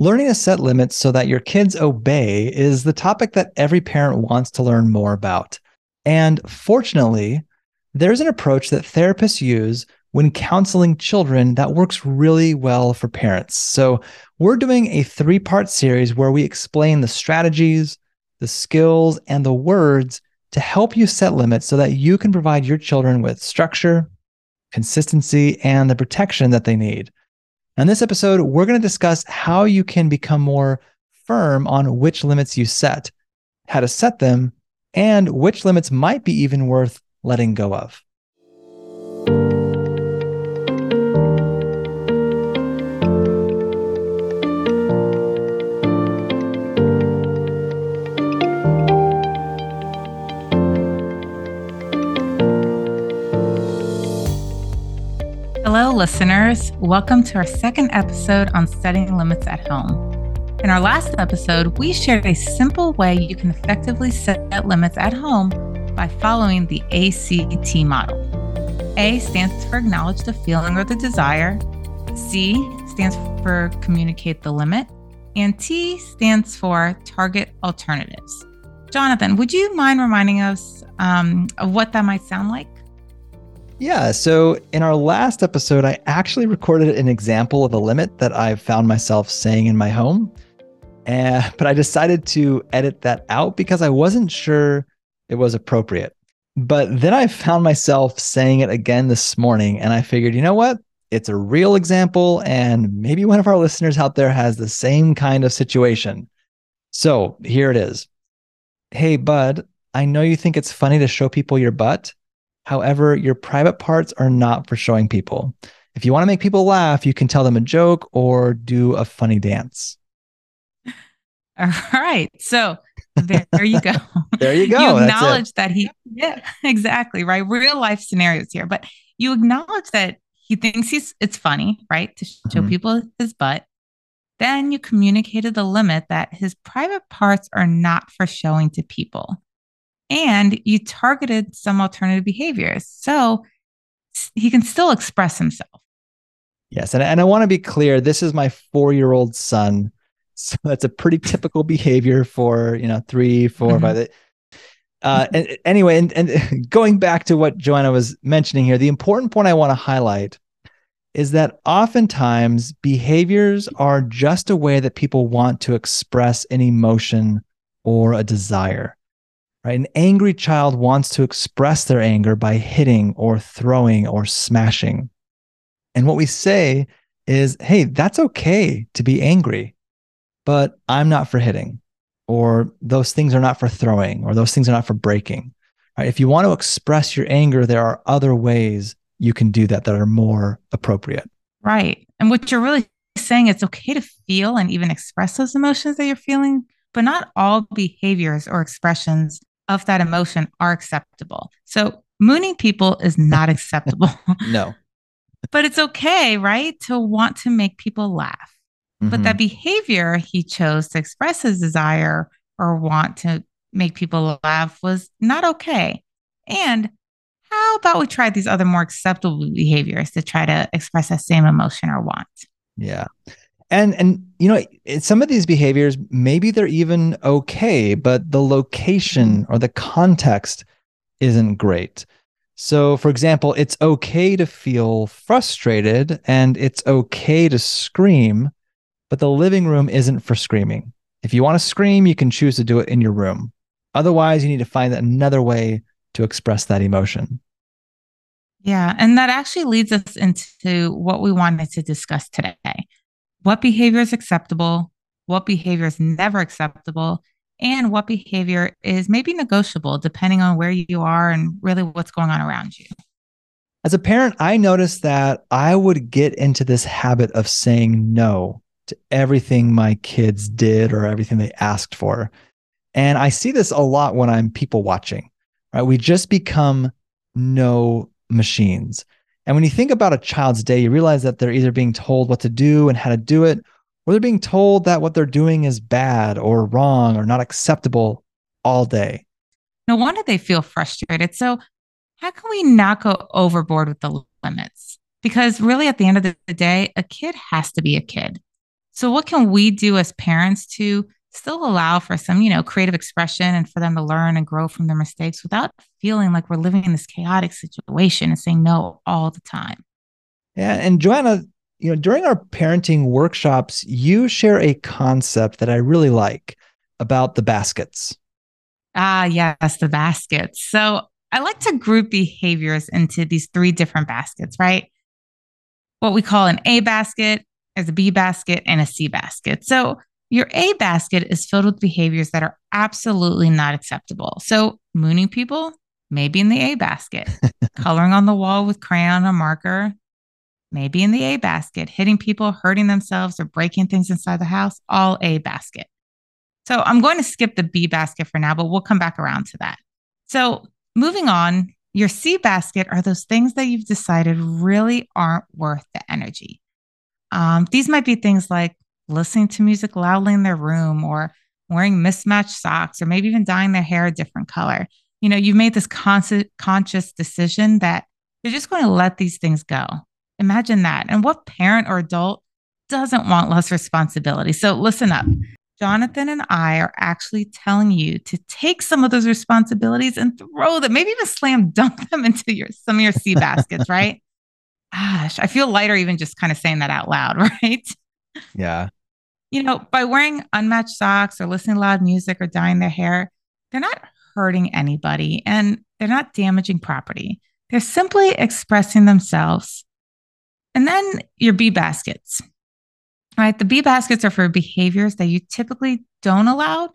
Learning to set limits so that your kids obey is the topic that every parent wants to learn more about. And fortunately, there's an approach that therapists use when counseling children that works really well for parents. So, we're doing a three part series where we explain the strategies, the skills, and the words to help you set limits so that you can provide your children with structure, consistency, and the protection that they need. In this episode, we're going to discuss how you can become more firm on which limits you set, how to set them, and which limits might be even worth letting go of. Hello, listeners. Welcome to our second episode on setting limits at home. In our last episode, we shared a simple way you can effectively set limits at home by following the ACT model. A stands for acknowledge the feeling or the desire, C stands for communicate the limit, and T stands for target alternatives. Jonathan, would you mind reminding us um, of what that might sound like? Yeah. So in our last episode, I actually recorded an example of a limit that I found myself saying in my home. Uh, but I decided to edit that out because I wasn't sure it was appropriate. But then I found myself saying it again this morning, and I figured, you know what? It's a real example, and maybe one of our listeners out there has the same kind of situation. So here it is. Hey, bud, I know you think it's funny to show people your butt. However, your private parts are not for showing people. If you want to make people laugh, you can tell them a joke or do a funny dance. All right. So there, there you go. there you go. you acknowledge that he, yeah, exactly. Right. Real life scenarios here, but you acknowledge that he thinks he's, it's funny, right? To show mm-hmm. people his butt. Then you communicated the limit that his private parts are not for showing to people and you targeted some alternative behaviors. So he can still express himself. Yes. And, and I want to be clear this is my four year old son. So that's a pretty typical behavior for, you know, three, four, mm-hmm. by the. Uh, and anyway, and, and going back to what Joanna was mentioning here, the important point I want to highlight is that oftentimes behaviors are just a way that people want to express an emotion or a desire right? An angry child wants to express their anger by hitting or throwing or smashing. And what we say is, hey, that's okay to be angry, but I'm not for hitting, or those things are not for throwing, or those things are not for breaking. Right? If you want to express your anger, there are other ways you can do that that are more appropriate. Right. And what you're really saying, it's okay to feel and even express those emotions that you're feeling, but not all behaviors or expressions of that emotion are acceptable. So mooning people is not acceptable. no. but it's okay, right? To want to make people laugh. Mm-hmm. But that behavior he chose to express his desire or want to make people laugh was not okay. And how about we try these other more acceptable behaviors to try to express that same emotion or want? Yeah and and you know some of these behaviors maybe they're even okay but the location or the context isn't great. So for example it's okay to feel frustrated and it's okay to scream but the living room isn't for screaming. If you want to scream you can choose to do it in your room. Otherwise you need to find another way to express that emotion. Yeah and that actually leads us into what we wanted to discuss today what behavior is acceptable, what behavior is never acceptable, and what behavior is maybe negotiable depending on where you are and really what's going on around you. As a parent, I noticed that I would get into this habit of saying no to everything my kids did or everything they asked for. And I see this a lot when I'm people watching, right? We just become no machines. And when you think about a child's day, you realize that they're either being told what to do and how to do it, or they're being told that what they're doing is bad or wrong or not acceptable all day. No wonder they feel frustrated. So, how can we not go overboard with the limits? Because really, at the end of the day, a kid has to be a kid. So, what can we do as parents to still allow for some, you know, creative expression and for them to learn and grow from their mistakes without feeling like we're living in this chaotic situation and saying no all the time? Yeah. And Joanna, you know, during our parenting workshops, you share a concept that I really like about the baskets. Ah, yes, the baskets. So I like to group behaviors into these three different baskets, right? What we call an A basket, as a B basket, and a C basket. So your A basket is filled with behaviors that are absolutely not acceptable. So, mooning people, maybe in the A basket, coloring on the wall with crayon or marker, maybe in the A basket, hitting people, hurting themselves, or breaking things inside the house, all A basket. So, I'm going to skip the B basket for now, but we'll come back around to that. So, moving on, your C basket are those things that you've decided really aren't worth the energy. Um, these might be things like listening to music loudly in their room or wearing mismatched socks or maybe even dyeing their hair a different color. You know, you've made this con- conscious decision that you're just going to let these things go. Imagine that. And what parent or adult doesn't want less responsibility? So listen up. Jonathan and I are actually telling you to take some of those responsibilities and throw them, maybe even slam dunk them into your some of your C baskets, right? Gosh, I feel lighter even just kind of saying that out loud, right? Yeah you know, by wearing unmatched socks or listening to loud music or dyeing their hair, they're not hurting anybody and they're not damaging property. They're simply expressing themselves. And then your B baskets, right? The B baskets are for behaviors that you typically don't allow,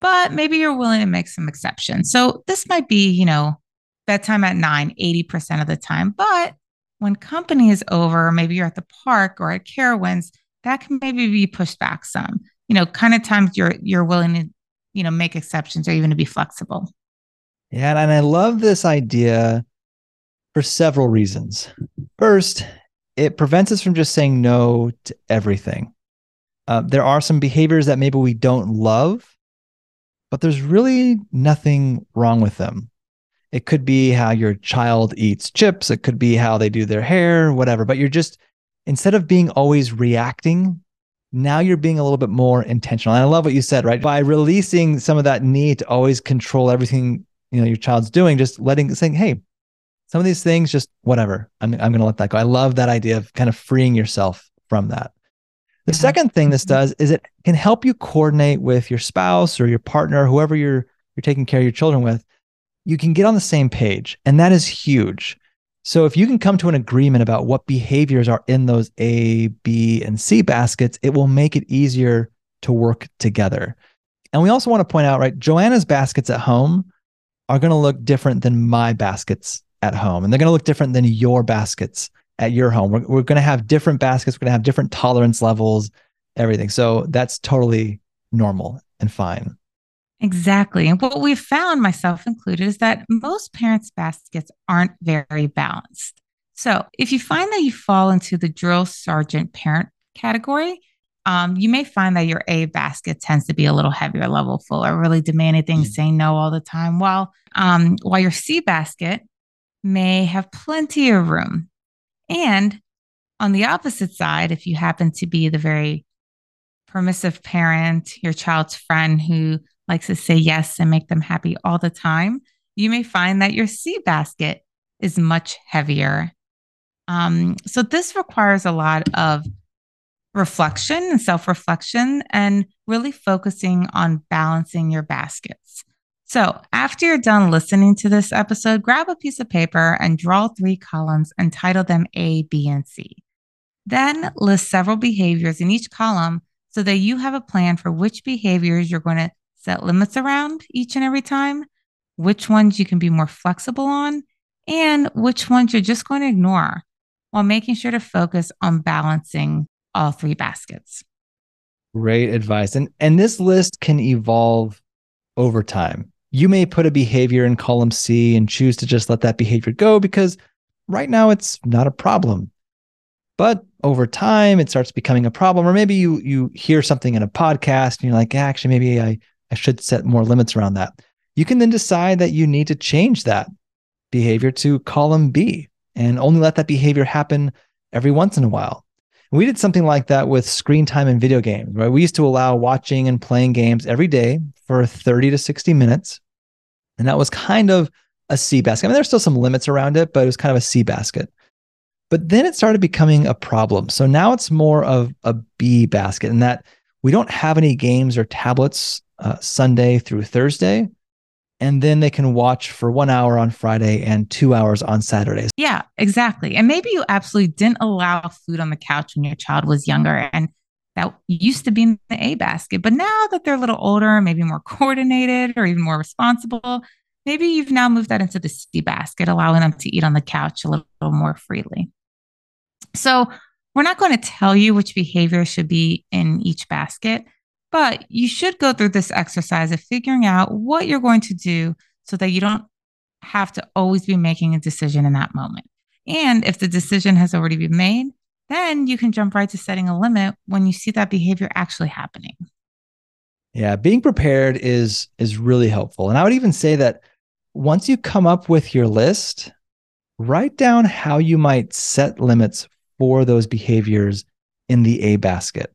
but maybe you're willing to make some exceptions. So this might be, you know, bedtime at nine, 80% of the time. But when company is over, maybe you're at the park or at Carowinds, that can maybe be pushed back some. You know, kind of times you're you're willing to, you know, make exceptions or even to be flexible. Yeah, and I love this idea for several reasons. First, it prevents us from just saying no to everything. Uh, there are some behaviors that maybe we don't love, but there's really nothing wrong with them. It could be how your child eats chips, it could be how they do their hair, whatever, but you're just instead of being always reacting, now you're being a little bit more intentional. And I love what you said, right? By releasing some of that need to always control everything, you know, your child's doing, just letting saying, hey, some of these things, just whatever. I'm I'm gonna let that go. I love that idea of kind of freeing yourself from that. The yeah. second thing this mm-hmm. does is it can help you coordinate with your spouse or your partner, whoever you're you're taking care of your children with. You can get on the same page, and that is huge. So if you can come to an agreement about what behaviors are in those A, B, and C baskets, it will make it easier to work together. And we also want to point out, right, Joanna's baskets at home are going to look different than my baskets at home. And they're going to look different than your baskets at your home. We're, we're going to have different baskets. We're going to have different tolerance levels, everything. So that's totally normal and fine. Exactly. And what we've found, myself included, is that most parents' baskets aren't very balanced. So if you find that you fall into the drill sergeant parent category, um, you may find that your A basket tends to be a little heavier level full or really demanding things, mm. saying no all the time, while um, while your C basket may have plenty of room. And on the opposite side, if you happen to be the very permissive parent, your child's friend who likes to say yes and make them happy all the time, you may find that your C basket is much heavier. Um, so, this requires a lot of reflection and self reflection and really focusing on balancing your baskets. So, after you're done listening to this episode, grab a piece of paper and draw three columns and title them A, B, and C. Then list several behaviors in each column so that you have a plan for which behaviors you're going to set limits around each and every time, which ones you can be more flexible on, and which ones you're just going to ignore while making sure to focus on balancing all three baskets. Great advice. And and this list can evolve over time. You may put a behavior in column C and choose to just let that behavior go because right now it's not a problem. But over time it starts becoming a problem or maybe you you hear something in a podcast and you're like, actually maybe I I should set more limits around that. You can then decide that you need to change that behavior to column B and only let that behavior happen every once in a while. We did something like that with screen time and video games, right? We used to allow watching and playing games every day for 30 to 60 minutes. And that was kind of a C basket. I mean, there's still some limits around it, but it was kind of a C basket. But then it started becoming a problem. So now it's more of a B basket and that we don't have any games or tablets uh, Sunday through Thursday and then they can watch for one hour on Friday and two hours on Saturdays. Yeah, exactly. And maybe you absolutely didn't allow food on the couch when your child was younger. And that used to be in the A basket. But now that they're a little older, maybe more coordinated or even more responsible, maybe you've now moved that into the C basket, allowing them to eat on the couch a little, little more freely. So we're not going to tell you which behavior should be in each basket. But you should go through this exercise of figuring out what you're going to do so that you don't have to always be making a decision in that moment. And if the decision has already been made, then you can jump right to setting a limit when you see that behavior actually happening. Yeah, being prepared is is really helpful. And I would even say that once you come up with your list, write down how you might set limits for those behaviors in the A basket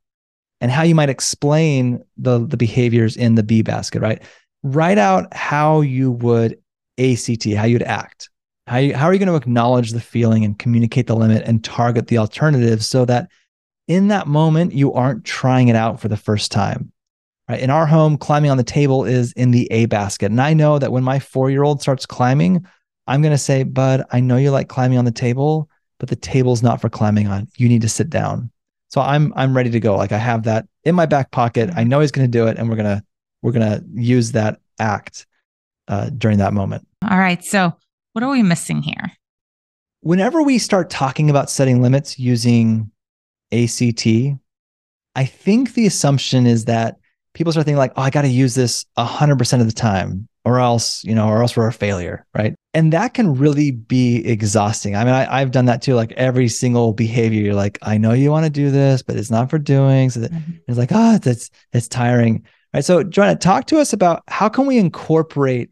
and how you might explain the, the behaviors in the B basket, right? Write out how you would ACT, how you'd act. How, you, how are you going to acknowledge the feeling and communicate the limit and target the alternatives so that in that moment you aren't trying it out for the first time? Right. In our home, climbing on the table is in the A basket. And I know that when my four year old starts climbing, I'm going to say, Bud, I know you like climbing on the table, but the table's not for climbing on. You need to sit down. So I'm I'm ready to go. Like I have that in my back pocket. I know he's going to do it, and we're gonna we're gonna use that act uh, during that moment. All right. So what are we missing here? Whenever we start talking about setting limits using ACT, I think the assumption is that people start thinking like, oh, I got to use this 100% of the time or else, you know, or else we're a failure, right? And that can really be exhausting. I mean, I, have done that too. Like every single behavior, you're like, I know you want to do this, but it's not for doing. So that, mm-hmm. it's like, oh, it's it's tiring, right? So, Joanna, talk to us about how can we incorporate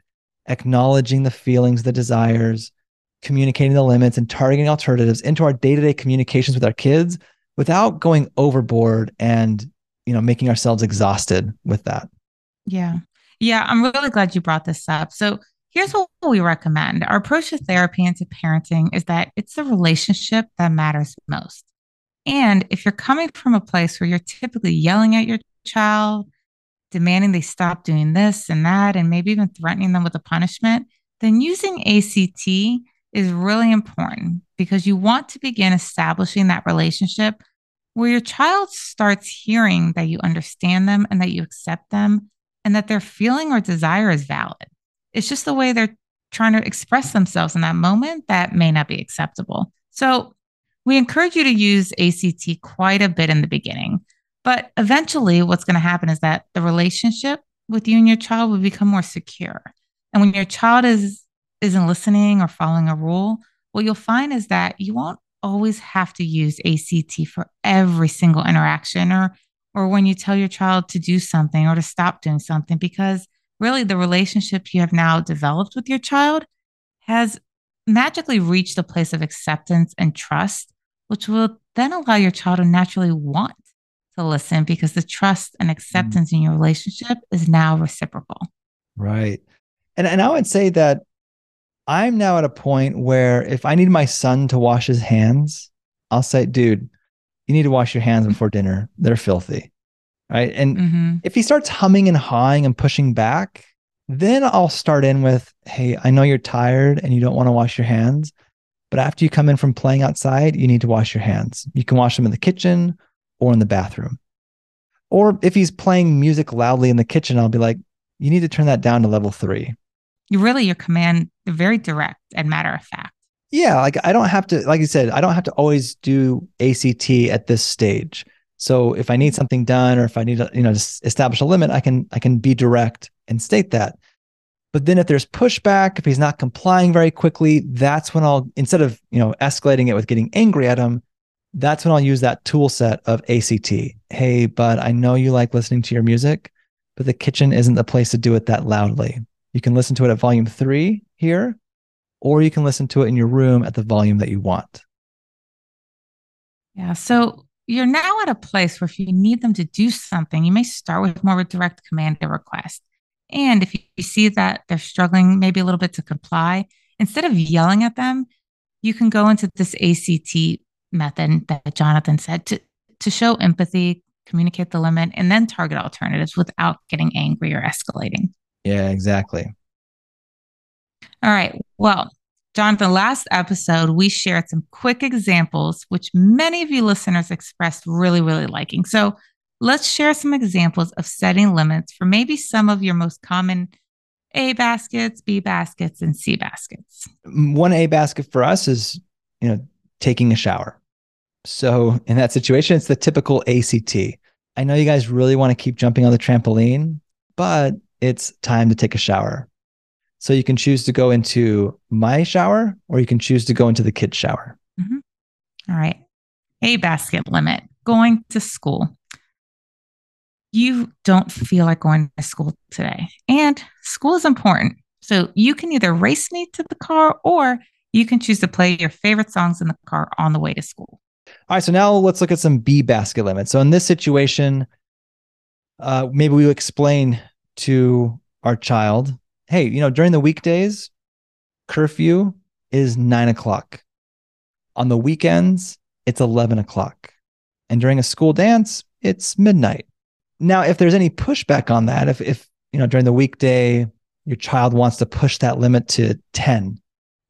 acknowledging the feelings, the desires, communicating the limits, and targeting alternatives into our day to day communications with our kids without going overboard and you know making ourselves exhausted with that. Yeah. Yeah, I'm really glad you brought this up. So, here's what we recommend our approach to therapy and to parenting is that it's the relationship that matters most. And if you're coming from a place where you're typically yelling at your child, demanding they stop doing this and that, and maybe even threatening them with a punishment, then using ACT is really important because you want to begin establishing that relationship where your child starts hearing that you understand them and that you accept them and that their feeling or desire is valid. It's just the way they're trying to express themselves in that moment that may not be acceptable. So we encourage you to use ACT quite a bit in the beginning. But eventually, what's going to happen is that the relationship with you and your child will become more secure. And when your child is isn't listening or following a rule, what you'll find is that you won't always have to use ACT for every single interaction or or when you tell your child to do something or to stop doing something, because really the relationship you have now developed with your child has magically reached a place of acceptance and trust, which will then allow your child to naturally want to listen because the trust and acceptance mm. in your relationship is now reciprocal. Right. And and I would say that I'm now at a point where if I need my son to wash his hands, I'll say, dude, you need to wash your hands before dinner. They're filthy. Right. And mm-hmm. if he starts humming and hawing and pushing back, then I'll start in with, Hey, I know you're tired and you don't want to wash your hands. But after you come in from playing outside, you need to wash your hands. You can wash them in the kitchen or in the bathroom. Or if he's playing music loudly in the kitchen, I'll be like, you need to turn that down to level three. You really, your command, very direct and matter of fact yeah like i don't have to like you said i don't have to always do act at this stage. So if i need something done or if i need to you know to establish a limit i can i can be direct and state that. But then if there's pushback if he's not complying very quickly that's when i'll instead of you know escalating it with getting angry at him that's when i'll use that tool set of act hey bud i know you like listening to your music but the kitchen isn't the place to do it that loudly. You can listen to it at volume three here or you can listen to it in your room at the volume that you want. Yeah. So you're now at a place where if you need them to do something, you may start with more of a direct command or request. And if you see that they're struggling maybe a little bit to comply, instead of yelling at them, you can go into this ACT method that Jonathan said to, to show empathy, communicate the limit, and then target alternatives without getting angry or escalating. Yeah, exactly. All right. Well, Jonathan, last episode, we shared some quick examples, which many of you listeners expressed really, really liking. So let's share some examples of setting limits for maybe some of your most common A baskets, B baskets, and C baskets. One A basket for us is, you know, taking a shower. So in that situation, it's the typical ACT. I know you guys really want to keep jumping on the trampoline, but it's time to take a shower. So you can choose to go into my shower or you can choose to go into the kids' shower. Mm-hmm. All right. A basket limit going to school. You don't feel like going to school today, and school is important. So you can either race me to the car or you can choose to play your favorite songs in the car on the way to school. All right, so now let's look at some B basket limits. So in this situation, uh, maybe we explain to our child, hey, you know, during the weekdays, curfew is nine o'clock. On the weekends, it's 11 o'clock. And during a school dance, it's midnight. Now, if there's any pushback on that, if, if, you know, during the weekday, your child wants to push that limit to 10,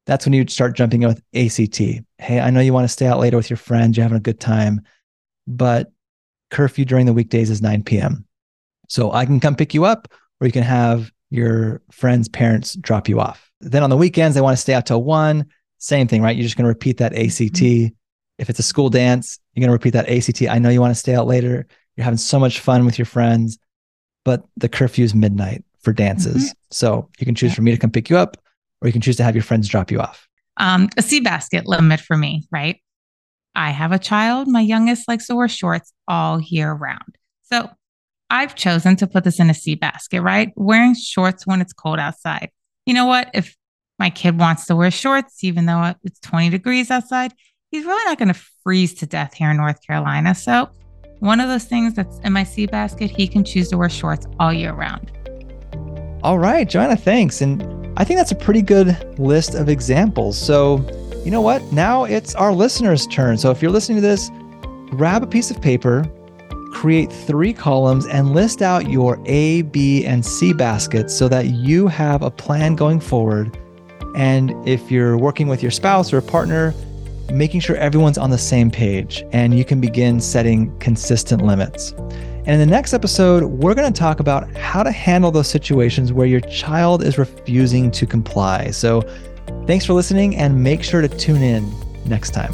that's when you start jumping in with ACT. Hey, I know you want to stay out later with your friends, you're having a good time, but curfew during the weekdays is 9 p.m. So I can come pick you up, or you can have your friends' parents drop you off. Then on the weekends, they want to stay out till one. Same thing, right? You're just going to repeat that ACT. Mm-hmm. If it's a school dance, you're going to repeat that ACT. I know you want to stay out later. You're having so much fun with your friends, but the curfew is midnight for dances. Mm-hmm. So you can choose for me to come pick you up or you can choose to have your friends drop you off? Um, C basket limit for me, right? I have a child. My youngest likes to wear shorts all year round. So I've chosen to put this in a C basket, right? Wearing shorts when it's cold outside. You know what? If my kid wants to wear shorts, even though it's 20 degrees outside, he's really not going to freeze to death here in North Carolina. So, one of those things that's in my C basket, he can choose to wear shorts all year round. All right, Joanna, thanks. And I think that's a pretty good list of examples. So, you know what? Now it's our listeners' turn. So, if you're listening to this, grab a piece of paper, create three columns, and list out your A, B, and C baskets so that you have a plan going forward. And if you're working with your spouse or a partner, making sure everyone's on the same page and you can begin setting consistent limits. And in the next episode, we're going to talk about how to handle those situations where your child is refusing to comply. So thanks for listening and make sure to tune in next time.